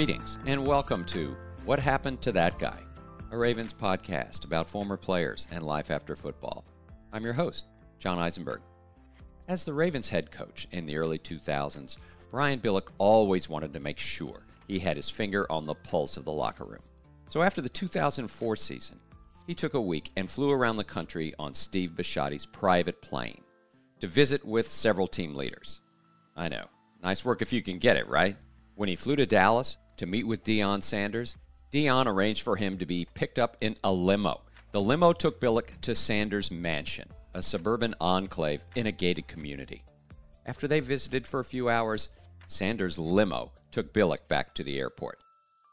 Greetings and welcome to What Happened to That Guy, a Ravens podcast about former players and life after football. I'm your host, John Eisenberg. As the Ravens head coach in the early 2000s, Brian Billick always wanted to make sure he had his finger on the pulse of the locker room. So after the 2004 season, he took a week and flew around the country on Steve Bisciotti's private plane to visit with several team leaders. I know, nice work if you can get it, right? When he flew to Dallas to meet with Deion Sanders, Deion arranged for him to be picked up in a limo. The limo took Billick to Sanders' mansion, a suburban enclave in a gated community. After they visited for a few hours, Sanders' limo took Billick back to the airport.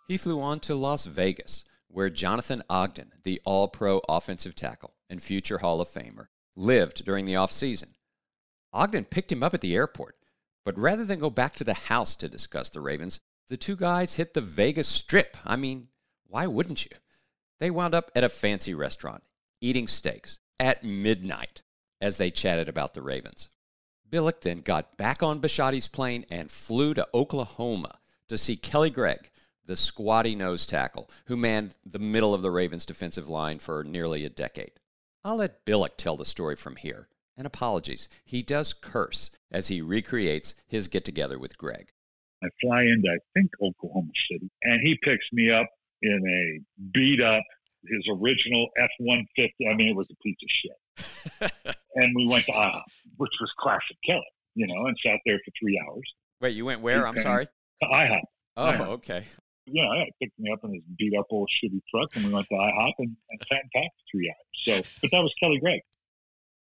He flew on to Las Vegas, where Jonathan Ogden, the all pro offensive tackle and future Hall of Famer, lived during the offseason. Ogden picked him up at the airport but rather than go back to the house to discuss the Ravens, the two guys hit the Vegas Strip. I mean, why wouldn't you? They wound up at a fancy restaurant, eating steaks at midnight as they chatted about the Ravens. Billick then got back on Bisciotti's plane and flew to Oklahoma to see Kelly Gregg, the squatty nose tackle who manned the middle of the Ravens' defensive line for nearly a decade. I'll let Billick tell the story from here and apologies. He does curse as he recreates his get together with Gregg. I fly into, I think, Oklahoma City, and he picks me up in a beat up, his original F 150. I mean, it was a piece of shit. and we went to IHOP, which was classic Kelly, you know, and sat there for three hours. Wait, you went where? I'm sorry? To IHOP. Oh, IHOP. okay. Yeah, yeah, picked me up in his beat up old shitty truck, and we went to IHOP and, and sat and talked for three hours. So, but that was Kelly Gregg.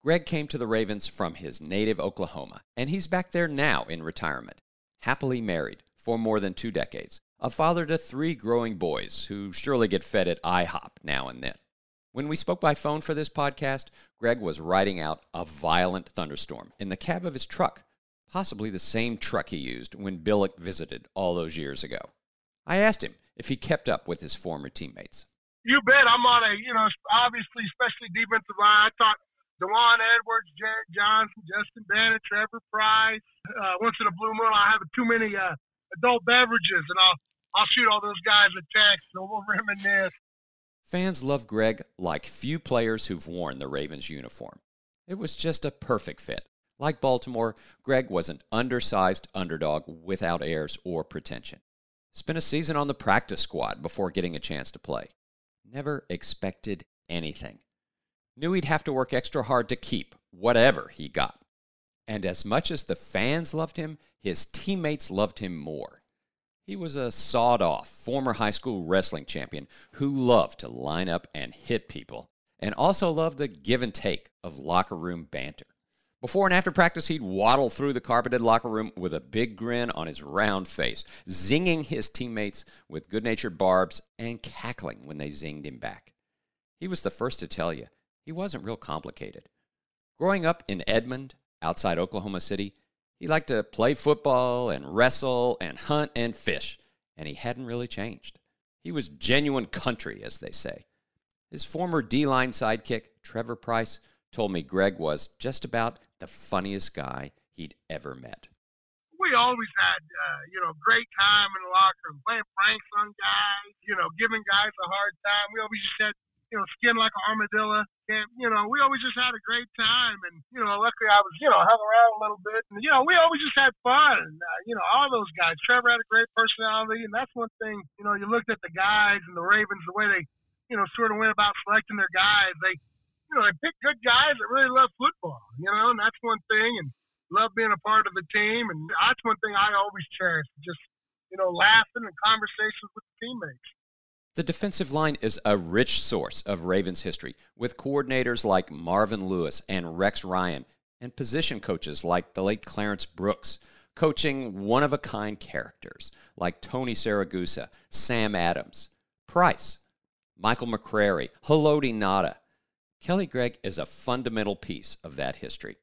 Gregg came to the Ravens from his native Oklahoma, and he's back there now in retirement, happily married for more than two decades, a father to three growing boys who surely get fed at IHOP now and then. When we spoke by phone for this podcast, Gregg was riding out a violent thunderstorm in the cab of his truck, possibly the same truck he used when Billick visited all those years ago. I asked him if he kept up with his former teammates. You bet. I'm on a, you know, obviously, especially defensive line. I thought Dwan Edwards, Jarret Johnson, Justin Bannan, Trevor Pryce. Uh, once in a blue moon, I have too many uh, adult beverages, and I'll I'll shoot all those guys a text, and we'll reminisce. Fans love Gregg like few players who've worn the Ravens uniform. It was just a perfect fit. Like Baltimore, Gregg was an undersized underdog without airs or pretension. Spent a season on the practice squad before getting a chance to play. Never expected anything knew he'd have to work extra hard to keep whatever he got. And as much as the fans loved him, his teammates loved him more. He was a sawed off former high school wrestling champion who loved to line up and hit people, and also loved the give and take of locker room banter. Before and after practice, he'd waddle through the carpeted locker room with a big grin on his round face, zinging his teammates with good natured barbs and cackling when they zinged him back. He was the first to tell you he wasn't real complicated. Growing up in Edmond, outside Oklahoma City, he liked to play football and wrestle and hunt and fish, and he hadn't really changed. He was genuine country, as they say. His former D line sidekick, Trevor Pryce, told me Gregg was just about the funniest guy he'd ever met. We always had, uh, you know, great time in the locker room, playing pranks on guys, you know, giving guys a hard time. We always just had you know, skin like an armadillo. And, you know, we always just had a great time. And, you know, luckily I was, you know, hung around a little bit. And, you know, we always just had fun. And, uh, you know, all those guys. Trevor had a great personality. And that's one thing, you know, you looked at the guys and the Ravens, the way they, you know, sort of went about selecting their guys. They, you know, they picked good guys that really love football, you know, and that's one thing. And love being a part of the team. And that's one thing I always cherish, just, you know, laughing and conversations with teammates. The defensive line is a rich source of Ravens history, with coordinators like Marvin Lewis and Rex Ryan, and position coaches like the late Clarence Brooks, coaching one of a kind characters like Tony Siragusa, Sam Adams, Pryce, Michael McCrary, Haloti Ngata. Kelly Gregg is a fundamental piece of that history.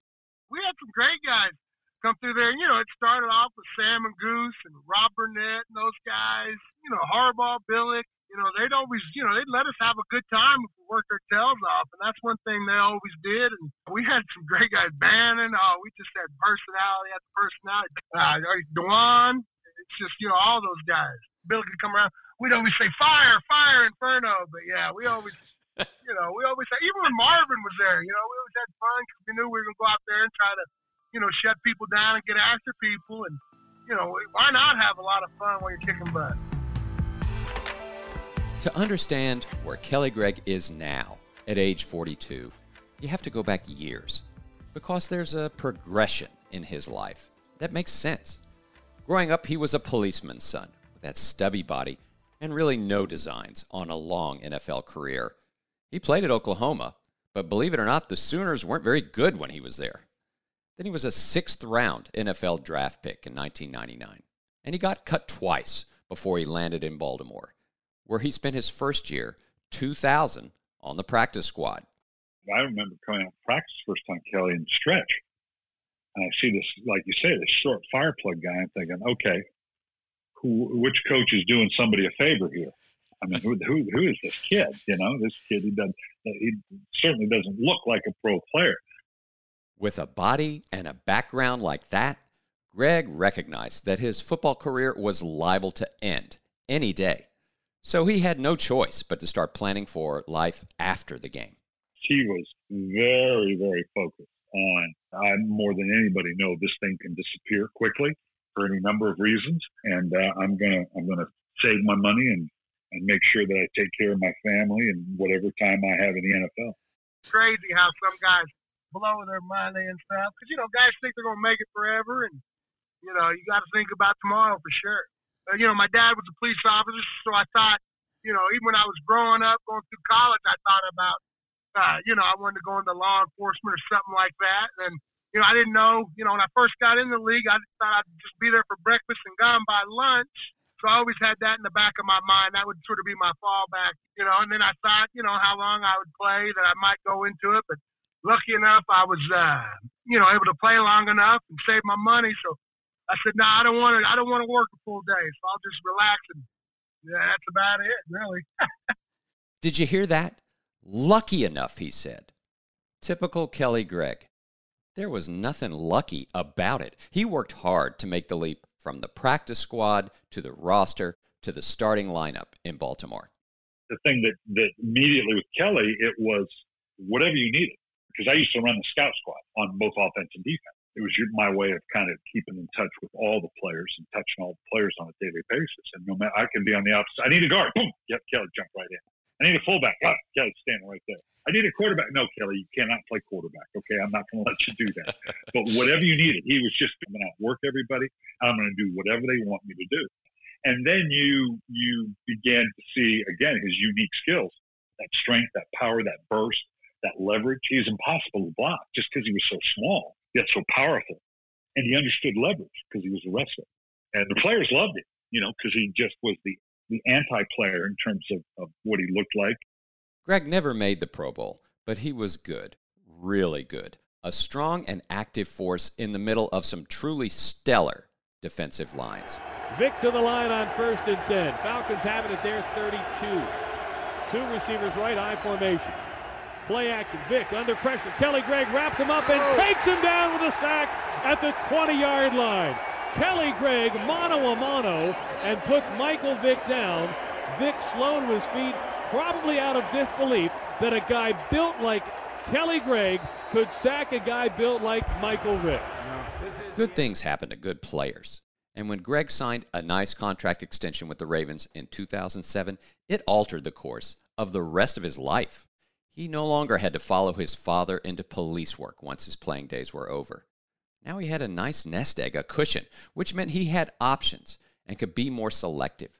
We had some great guys come through there. You know, it started off with Sam and Goose and Rob Burnett and those guys. You know, Harbaugh, Billick, you know, they'd always, you know, they'd let us have a good time if we worked our tails off. And that's one thing they always did. And we had some great guys. Bannan, oh, we just had personality after personality. Uh, Dwan, it's just, you know, all those guys. Bill could come around. We'd always say, fire, fire, inferno. But yeah, we always, you know, we always, had, even when Marvin was there, you know, we always had fun because we knew we were going to go out there and try to, you know, shut people down and get after people. And, you know, why not have a lot of fun when you're kicking butt? To understand where Kelly Gregg is now at age 42, you have to go back years because there's a progression in his life that makes sense. Growing up, he was a policeman's son with that stubby body and really no designs on a long NFL career. He played at Oklahoma, but believe it or not, the Sooners weren't very good when he was there. Then he was a sixth round NFL draft pick in 1999, and he got cut twice before he landed in Baltimore where he spent his first year, 2000, on the practice squad. I remember coming out practice first time, Kelly, and stretch. And I see this, like you say, this short fire plug guy. I'm thinking, okay, who, which coach is doing somebody a favor here? I mean, who, who, who is this kid? You know, this kid, he, does, he certainly doesn't look like a pro player. With a body and a background like that, Gregg recognized that his football career was liable to end any day. So he had no choice but to start planning for life after the game. He was very, very focused on, I more than anybody know this thing can disappear quickly for any number of reasons. And uh, I'm going to, I'm going to save my money and, and make sure that I take care of my family and whatever time I have in the NFL. It's crazy how some guys blow their money and stuff. Because, you know, guys think they're going to make it forever. And, you know, you got to think about tomorrow for sure. Uh, you know, my dad was a police officer, so I thought, you know, even when I was growing up, going through college, I thought about, uh, you know, I wanted to go into law enforcement or something like that. And, you know, I didn't know, you know, when I first got in the league, I thought I'd just be there for breakfast and gone by lunch. So I always had that in the back of my mind. That would sort of be my fallback, you know. And then I thought, you know, how long I would play, that I might go into it. But lucky enough, I was, uh, you know, able to play long enough and save my money. So I said, no, nah, I don't want to. I don't want to work a full day, so I'll just relax and yeah, that's about it, really. Did you hear that? Lucky enough, he said. Typical Kelly Gregg. There was nothing lucky about it. He worked hard to make the leap from the practice squad to the roster to the starting lineup in Baltimore. The thing that, that immediately with Kelly, it was whatever you needed. Because I used to run the scout squad on both offense and defense it was my way of kind of keeping in touch with all the players and touching all the players on a daily basis. And no matter, I can be on the opposite. I need a guard. Boom. Yep. Kelly jump right in. I need a fullback. Ah, oh, Kelly standing right there. I need a quarterback. No, Kelly, you cannot play quarterback. Okay. I'm not going to let you do that. but whatever you needed, he was just going to work everybody. I'm going to do whatever they want me to do. And then you, you began to see again, his unique skills, that strength, that power, that burst, that leverage. He's impossible to block just because he was so small yet so powerful. And he understood leverage because he was a wrestler. And the players loved him, you know, because he just was the, the anti player in terms of, of what he looked like. Gregg never made the Pro Bowl, but he was good, really good. A strong and active force in the middle of some truly stellar defensive lines. Vick to the line on first and 10. Falcons have it at their 32. Two receivers right, I formation. Play action. Vick under pressure. Kelly Gregg wraps him up and oh. takes him down with a sack at the 20 yard line. Kelly Gregg mano a mano and puts Michael Vick down. Vick slow to his feet, probably out of disbelief that a guy built like Kelly Gregg could sack a guy built like Michael Vick. Good things happen to good players. And when Gregg signed a nice contract extension with the Ravens in 2007, it altered the course of the rest of his life. He no longer had to follow his father into police work once his playing days were over. Now he had a nice nest egg, a cushion, which meant he had options and could be more selective.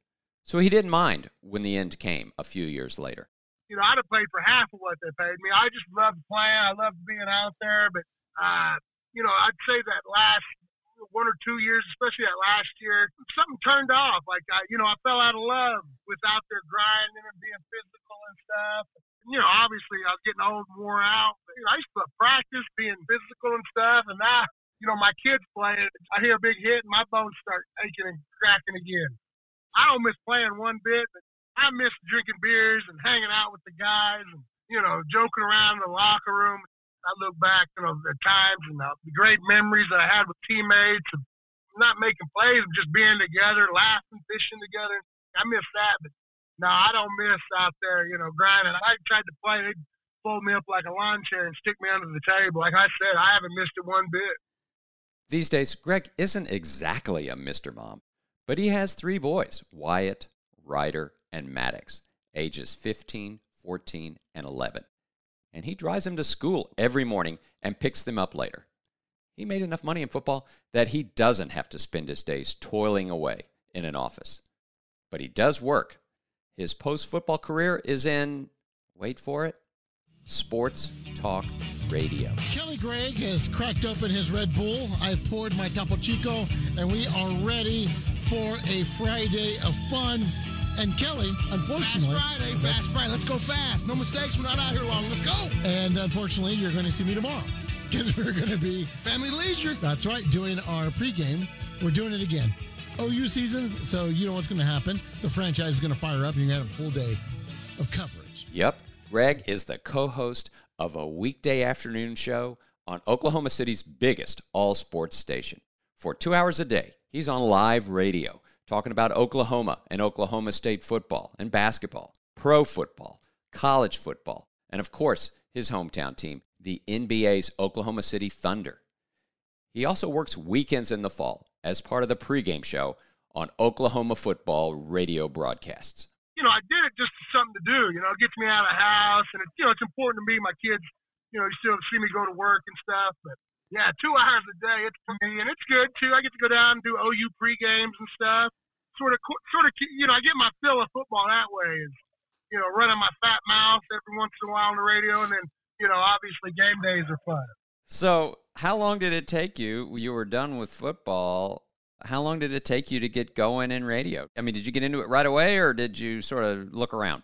So he didn't mind when the end came a few years later. You know, I'd have played for half of what they paid me. I just loved playing. I loved being out there. But, uh, you know, I'd say that last one or two years, especially that last year, something turned off. Like, I, you know, I fell out of love with out there grinding and being physical and stuff. You know, obviously I was getting old and wore out. You know, I used to practice being physical and stuff. And now, you know, my kids playing, I hear a big hit and my bones start aching and cracking again. I don't miss playing one bit, but I miss drinking beers and hanging out with the guys and, you know, joking around in the locker room. I look back, you know, the times and the, the great memories that I had with teammates and not making plays, but just being together, laughing, fishing together. I miss that, but no, I don't miss out there, you know, grinding. I tried to play, they'd fold me up like a lawn chair and stick me under the table. Like I said, I haven't missed it one bit. These days, Gregg isn't exactly a Mr. Mom, but he has three boys Wyatt, Ryder, and Maddox, ages 15, 14, and 11. And he drives them to school every morning and picks them up later. He made enough money in football that he doesn't have to spend his days toiling away in an office. But he does work. His post football career is in, wait for it, sports talk radio. Kelly Gregg has cracked open his Red Bull. I've poured my Topo Chico, and we are ready for a Friday of fun. And Kelly, unfortunately, Fast Friday, Fast Friday. Let's go fast. No mistakes. We're not out here long. Let's go. and unfortunately, you're going to see me tomorrow because we're going to be Family leisure. That's right, doing our pregame. We're doing it again. OU seasons, so you know what's going to happen. The franchise is going to fire up, and you're going to have a full day of coverage. Yep, Gregg is the co host of a weekday afternoon show on Oklahoma City's biggest all sports station. For two hours a day, he's on live radio talking about Oklahoma and Oklahoma State football and basketball, pro football, college football, and of course, his hometown team, the NBA's Oklahoma City Thunder. He also works weekends in the fall as part of the pregame show on Oklahoma football radio broadcasts. you know, I did it just something to do. You know, it gets me out of the house, and you know, it's important to me. My kids, you know, you still see me go to work and stuff. But yeah, two hours a day, it's for me, and it's good too. I get to go down and do OU pre games and stuff. Sort of, sort of, you know, I get my fill of football that way. Is you know, running my fat mouth every once in a while on the radio, and then you know, obviously game days are fun. So, how long did it take you? You were done with football. How long did it take you to get going in radio? I mean, did you get into it right away, or did you sort of look around?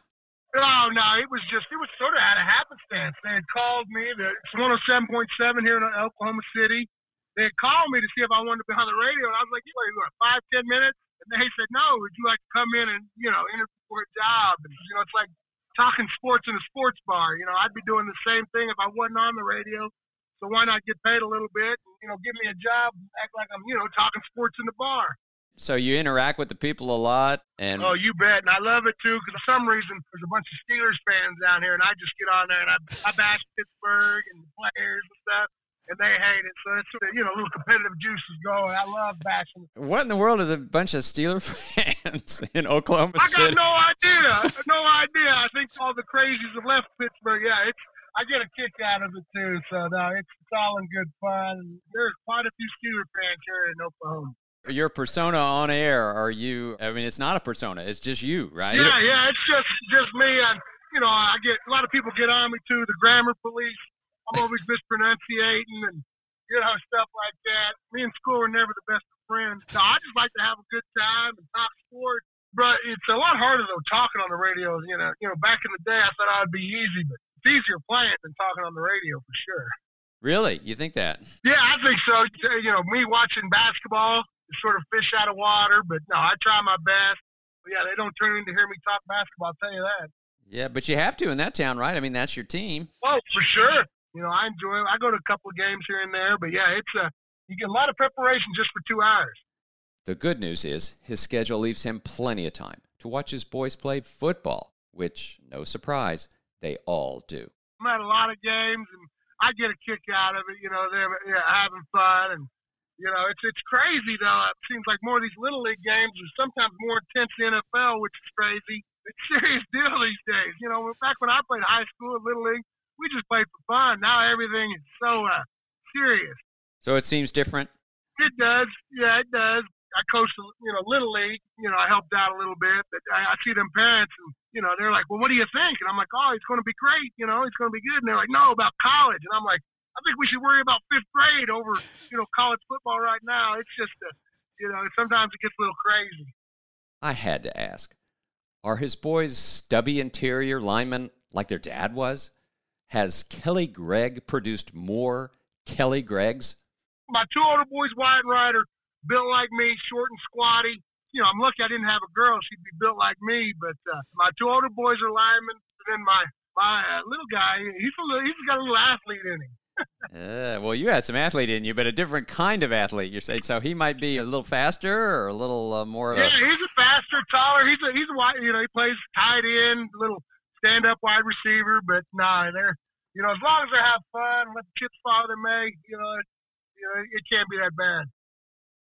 Oh no, it was just it was sort of out of happenstance. They had called me. It's 107.7 here in Oklahoma City. They had called me to see if I wanted to be on the radio, and I was like, "You wait, what, five, ten minutes?" And they said, "No, would you like to come in and you know interview for a job?" And you know, it's like talking sports in a sports bar. You know, I'd be doing the same thing if I wasn't on the radio. So why not get paid a little bit? And, you know, give me a job, act like I'm you know talking sports in the bar. So you interact with the people a lot, and Oh, you bet. And I love it too because for some reason there's a bunch of Steelers fans down here, and I just get on there and I, I bash Pittsburgh and the players and stuff, and they hate it. So it's you know, a little competitive juices going. I love bashing. what in the world are the bunch of Steeler fans in Oklahoma City? I got no idea. no idea. I think all the crazies have left Pittsburgh. Yeah, it's. I get a kick out of it too. So no, it's, it's all in good fun. There's quite a few Steeler fans here in Oklahoma. Your persona on air, are you? I mean, it's not a persona; it's just you, right? Yeah, yeah, it's just just me. And you know, I get a lot of people get on me too. The grammar police. I'm always mispronunciating and you know stuff like that. Me and school are never the best of friends. So I just like to have a good time and talk sports. But it's a lot harder though talking on the radio. You know, you know, back in the day I thought I'd be easy, but it's easier playing than talking on the radio for sure. Really, you think that? Yeah, I think so. Uh, you know, me watching basketball is sort of fish out of water, but no, I try my best. But yeah, they don't turn in to hear me talk basketball. I'll tell you that. Yeah, but you have to in that town, right? I mean, that's your team. Oh, for sure. You know, I enjoy it. I go to a couple of games here and there, but yeah, it's a you get a lot of preparation just for two hours. The good news is his schedule leaves him plenty of time to watch his boys play football which, no surprise, they all do. I'm at a lot of games, and I get a kick out of it. You know, they're yeah, having fun, and you know, it's it's crazy though. It seems like more of these little league games are sometimes more intense than NFL, which is crazy. It's serious deal these days. You know, back when I played high school and little league, we just played for fun. Now everything is so uh, serious. So it seems different. It does. Yeah, it does. I coached, you know, little league. You know, I helped out a little bit, but I, I see them parents, and you know, they're like, "Well, what do you think?" And I'm like, "Oh, it's going to be great. You know, it's going to be good." And they're like, "No, about college." And I'm like, "I think we should worry about fifth grade over, you know, college football right now. It's just, a, you know, sometimes it gets a little crazy." I had to ask: Are his boys stubby interior linemen like their dad was? Has Kelly Gregg produced more Kelly Greggs? My two older boys, Wyatt and Ryder, built like me, short and squatty. You know, I'm lucky I didn't have a girl; she'd be built like me. But uh, my two older boys are linemen, and then my my uh, little guy, he's a little, he's got a little athlete in him. uh, well, you had some athlete in you, but a different kind of athlete. You're saying so he might be a little faster or a little uh, more. Yeah, a... he's a faster, taller. He's a he's a wide. You know, he plays tight end, little stand up wide receiver. But nah, they're you know as long as they have fun, let the chips fall their may. You know, it, you know, it can't be that bad.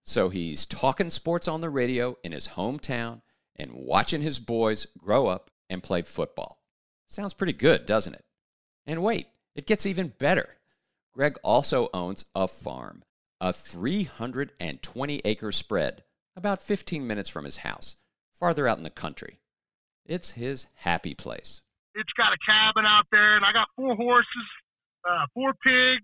So he's talking sports on the radio in his hometown and watching his boys grow up and play football. Sounds pretty good, doesn't it? And wait, it gets even better. Gregg also owns a farm, a 320 acre spread, about 15 minutes from his house, farther out in the country. It's his happy place. It's got a cabin out there, and I got four horses, uh, four pigs,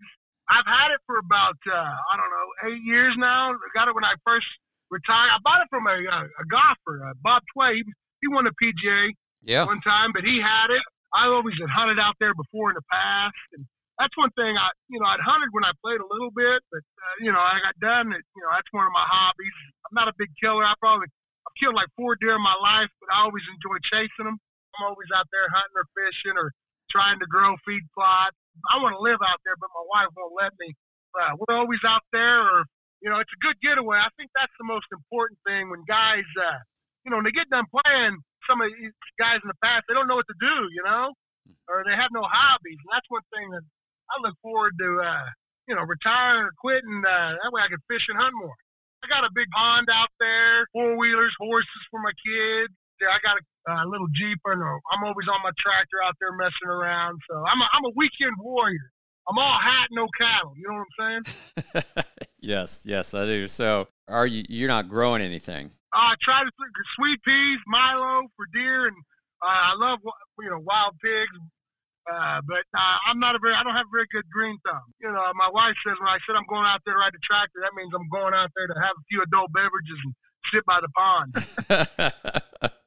I've had it for about uh, I don't know eight years now. I got it when I first retired. I bought it from a, a, a golfer, uh, Bob Tway. He, he won the PGA yeah. one time, but he had it. I always had hunted out there before in the past, and that's one thing I, you know, I'd hunted when I played a little bit, but uh, you know, I got done. It, you know, that's one of my hobbies. I'm not a big killer. I probably I've killed like four deer in my life, but I always enjoy chasing them. I'm always out there hunting or fishing or trying to grow feed plots. I want to live out there, but my wife won't let me. Uh, we're always out there, or you know, it's a good getaway. I think that's the most important thing when guys, uh, you know, when they get done playing. Some of these guys in the past, they don't know what to do, you know, or they have no hobbies, and that's one thing that I look forward to. Uh, you know, retiring or quitting. Uh, that way, I can fish and hunt more. I got a big pond out there, four wheelers, horses for my kids. Yeah, I got a uh, little Jeep, and I'm always on my tractor out there messing around. So I'm a, I'm a weekend warrior. I'm all hat, no cattle. You know what I'm saying? yes, yes, I do. So are you? You're not growing anything? I try to sweet peas, Milo for deer, and uh, I love you know wild pigs. Uh, but uh, I'm not a very, I don't have a very good green thumb. You know, my wife says when I said I'm going out there to ride the tractor, that means I'm going out there to have a few adult beverages and sit by the pond.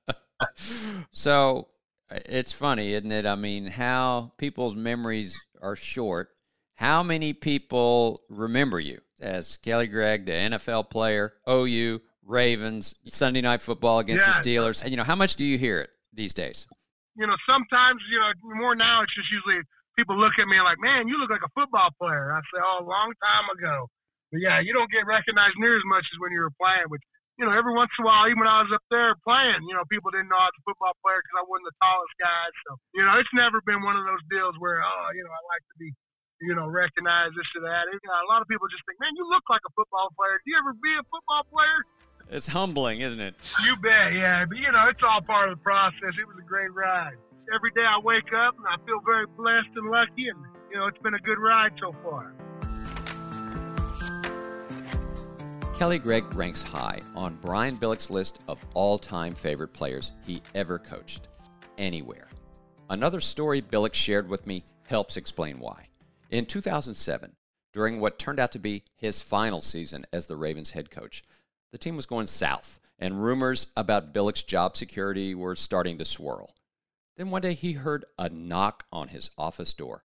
so it's funny, isn't it? I mean, how people's memories are short. How many people remember you as Kelly Gregg, the NFL player, OU, Ravens, Sunday night football against yeah. the Steelers? And, you know, how much do you hear it these days? You know, sometimes, you know, more now it's just usually people look at me like, man, you look like a football player. I say, oh, a long time ago. But yeah, you don't get recognized near as much as when you were playing, which you know, every once in a while, even when I was up there playing, you know, people didn't know I was a football player because I wasn't the tallest guy. So, you know, it's never been one of those deals where, oh, you know, I like to be, you know, recognized this or that. It, you know, a lot of people just think, man, you look like a football player. Do you ever be a football player? It's humbling, isn't it? You bet, yeah. But, you know, it's all part of the process. It was a great ride. Every day I wake up and I feel very blessed and lucky, and, you know, it's been a good ride so far. Kelly Gregg ranks high on Brian Billick's list of all time favorite players he ever coached, anywhere. Another story Billick shared with me helps explain why. In 2007, during what turned out to be his final season as the Ravens head coach, the team was going south, and rumors about Billick's job security were starting to swirl. Then one day he heard a knock on his office door.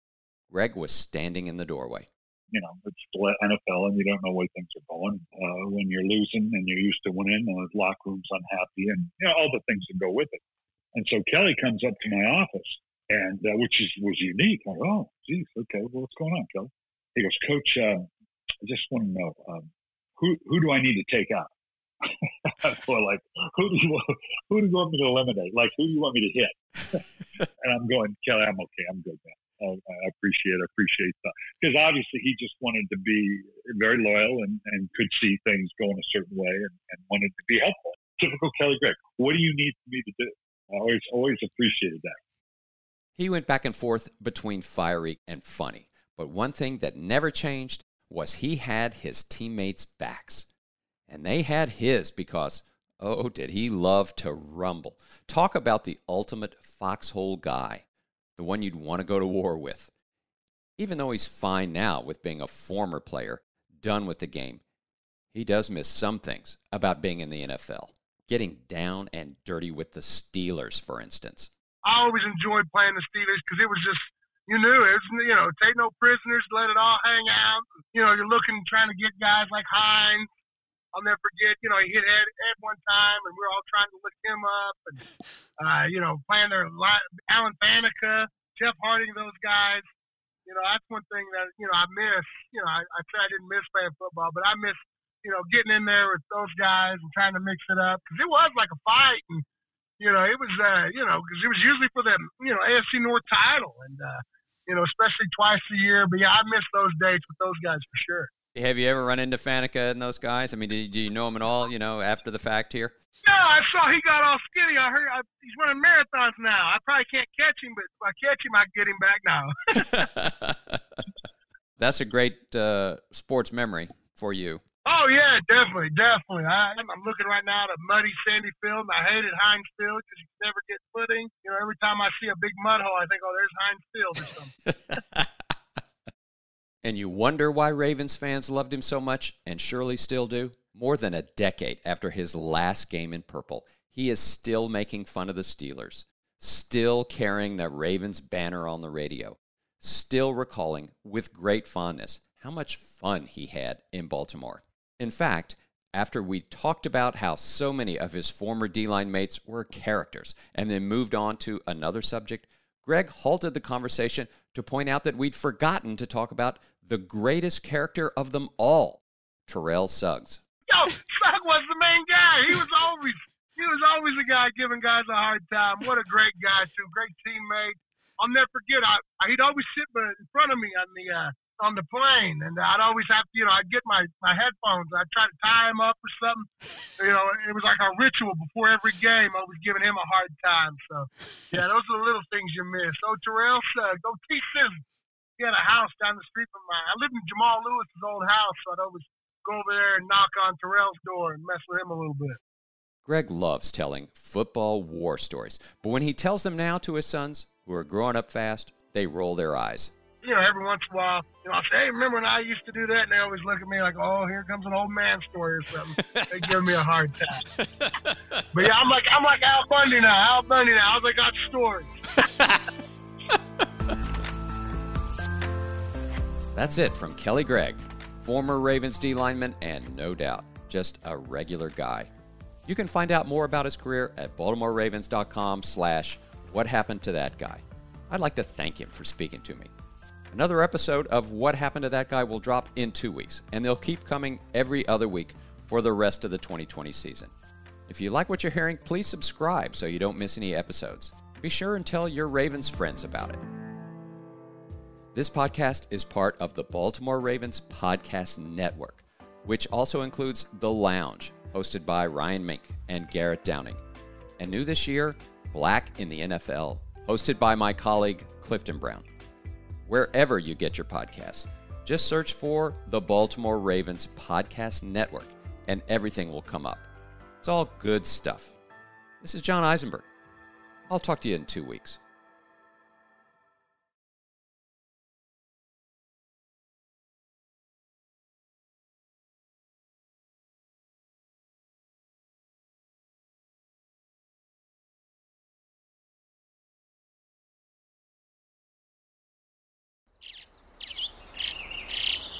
Gregg was standing in the doorway you know, it's the NFL and you don't know where things are going. Uh, when you're losing and you're used to winning, and the locker room's unhappy and, you know, all the things that go with it. And so Kelly comes up to my office, and uh, which is, was unique. I go, oh, geez, okay, well, what's going on, Kelly? He goes, Coach, um, I just want to know, um, who, who do I need to take out? I'm like, who do you? Who do you want me to eliminate? Like, who do you want me to hit? and I'm going, Kelly, I'm okay. I'm good. I, appreciate I appreciate that because obviously he just wanted to be very loyal and, and could see things going a certain way and, and wanted to be helpful. Typical Kelly Gregg. What do you need me to do? I always always appreciated that. He went back and forth between fiery and funny, but one thing that never changed was he had his teammates' backs. And they had his because, oh, did he love to rumble. Talk about the ultimate foxhole guy, the one you'd want to go to war with. Even though he's fine now with being a former player, done with the game, he does miss some things about being in the NFL. Getting down and dirty with the Steelers, for instance. I always enjoyed playing the Steelers because it was just you knew it was, you know, take no prisoners, let it all hang out. You know, you're looking, trying to get guys like Hines. I'll never forget, you know, he hit Ed, Ed one time, and we are all trying to lift him up, and uh, you know, playing their Alan Faneca, Jeff Hartings, those guys. You know, that's one thing that you know I miss. You know, I, I say I didn't miss playing football, but I miss you know getting in there with those guys and trying to mix it up because it was like a fight, and you know, it was uh, you know because it was usually for the you know AFC North title, and uh, you know, especially twice a year. But yeah, I miss those dates with those guys for sure. Have you ever run into Faneca and those guys? I mean, do you, do you know them at all? You know, after the fact here. No, I saw he got all skinny. I heard I, he's running marathons now. I probably can't catch him, but if I catch him, I get him back now. That's a great uh, sports memory for you. Oh yeah, definitely, definitely. I, am looking right now at a muddy, sandy field. I hated Heinz Field because you never get footing. You know, every time I see a big mud hole, I think, oh, there's Heinz Field or something. and you wonder why Ravens fans loved him so much, and surely still do. More than a decade after his last game in purple, he is still making fun of the Steelers, still carrying the Ravens banner on the radio, still recalling with great fondness how much fun he had in Baltimore. In fact, after we talked about how so many of his former D line mates were characters and then moved on to another subject, Gregg halted the conversation to point out that we'd forgotten to talk about the greatest character of them all, Terrell Suggs. Yo, Suggs was the main guy. He was always he was always the guy giving guys a hard time. What a great guy too, great teammate. I'll never forget. I, he'd always sit in front of me on the uh, on the plane, and I'd always have to, you know, I'd get my my headphones. I'd try to tie him up or something. You know, it was like a ritual before every game. I was giving him a hard time. So, yeah, those are the little things you miss. Oh, Terrell, uh, go teach this. He had a house down the street from mine. I lived in Jamal Lewis's old house, so I'd always go over there and knock on Terrell's door and mess with him a little bit. Gregg loves telling football war stories, but when he tells them now to his sons, who are growing up fast, they roll their eyes you know, every once in a while, you know, I say, hey, remember when I used to do that? And they always look at me like, oh, here comes an old man story or something. they give me a hard time. but yeah, I'm like, I'm like Al Bundy now. Al Bundy now. I got stories. That's it from Kelly Gregg, former Ravens D lineman, and no doubt, just a regular guy. You can find out more about his career at BaltimoreRavens.com slash what happened to that guy. I'd like to thank him for speaking to me. Another episode of What Happened to That Guy will drop in two weeks, and they'll keep coming every other week for the rest of the 2020 season. If you like what you're hearing, please subscribe so you don't miss any episodes. Be sure and tell your Ravens friends about it. This podcast is part of the Baltimore Ravens Podcast Network, which also includes The Lounge, hosted by Ryan Mink and Garrett Downing. And new this year, Black in the NFL, hosted by my colleague Clifton Brown wherever you get your podcast, Just search for the Baltimore Ravens Podcast Network and everything will come up. It's all good stuff. This is John Eisenberg. I'll talk to you in two weeks.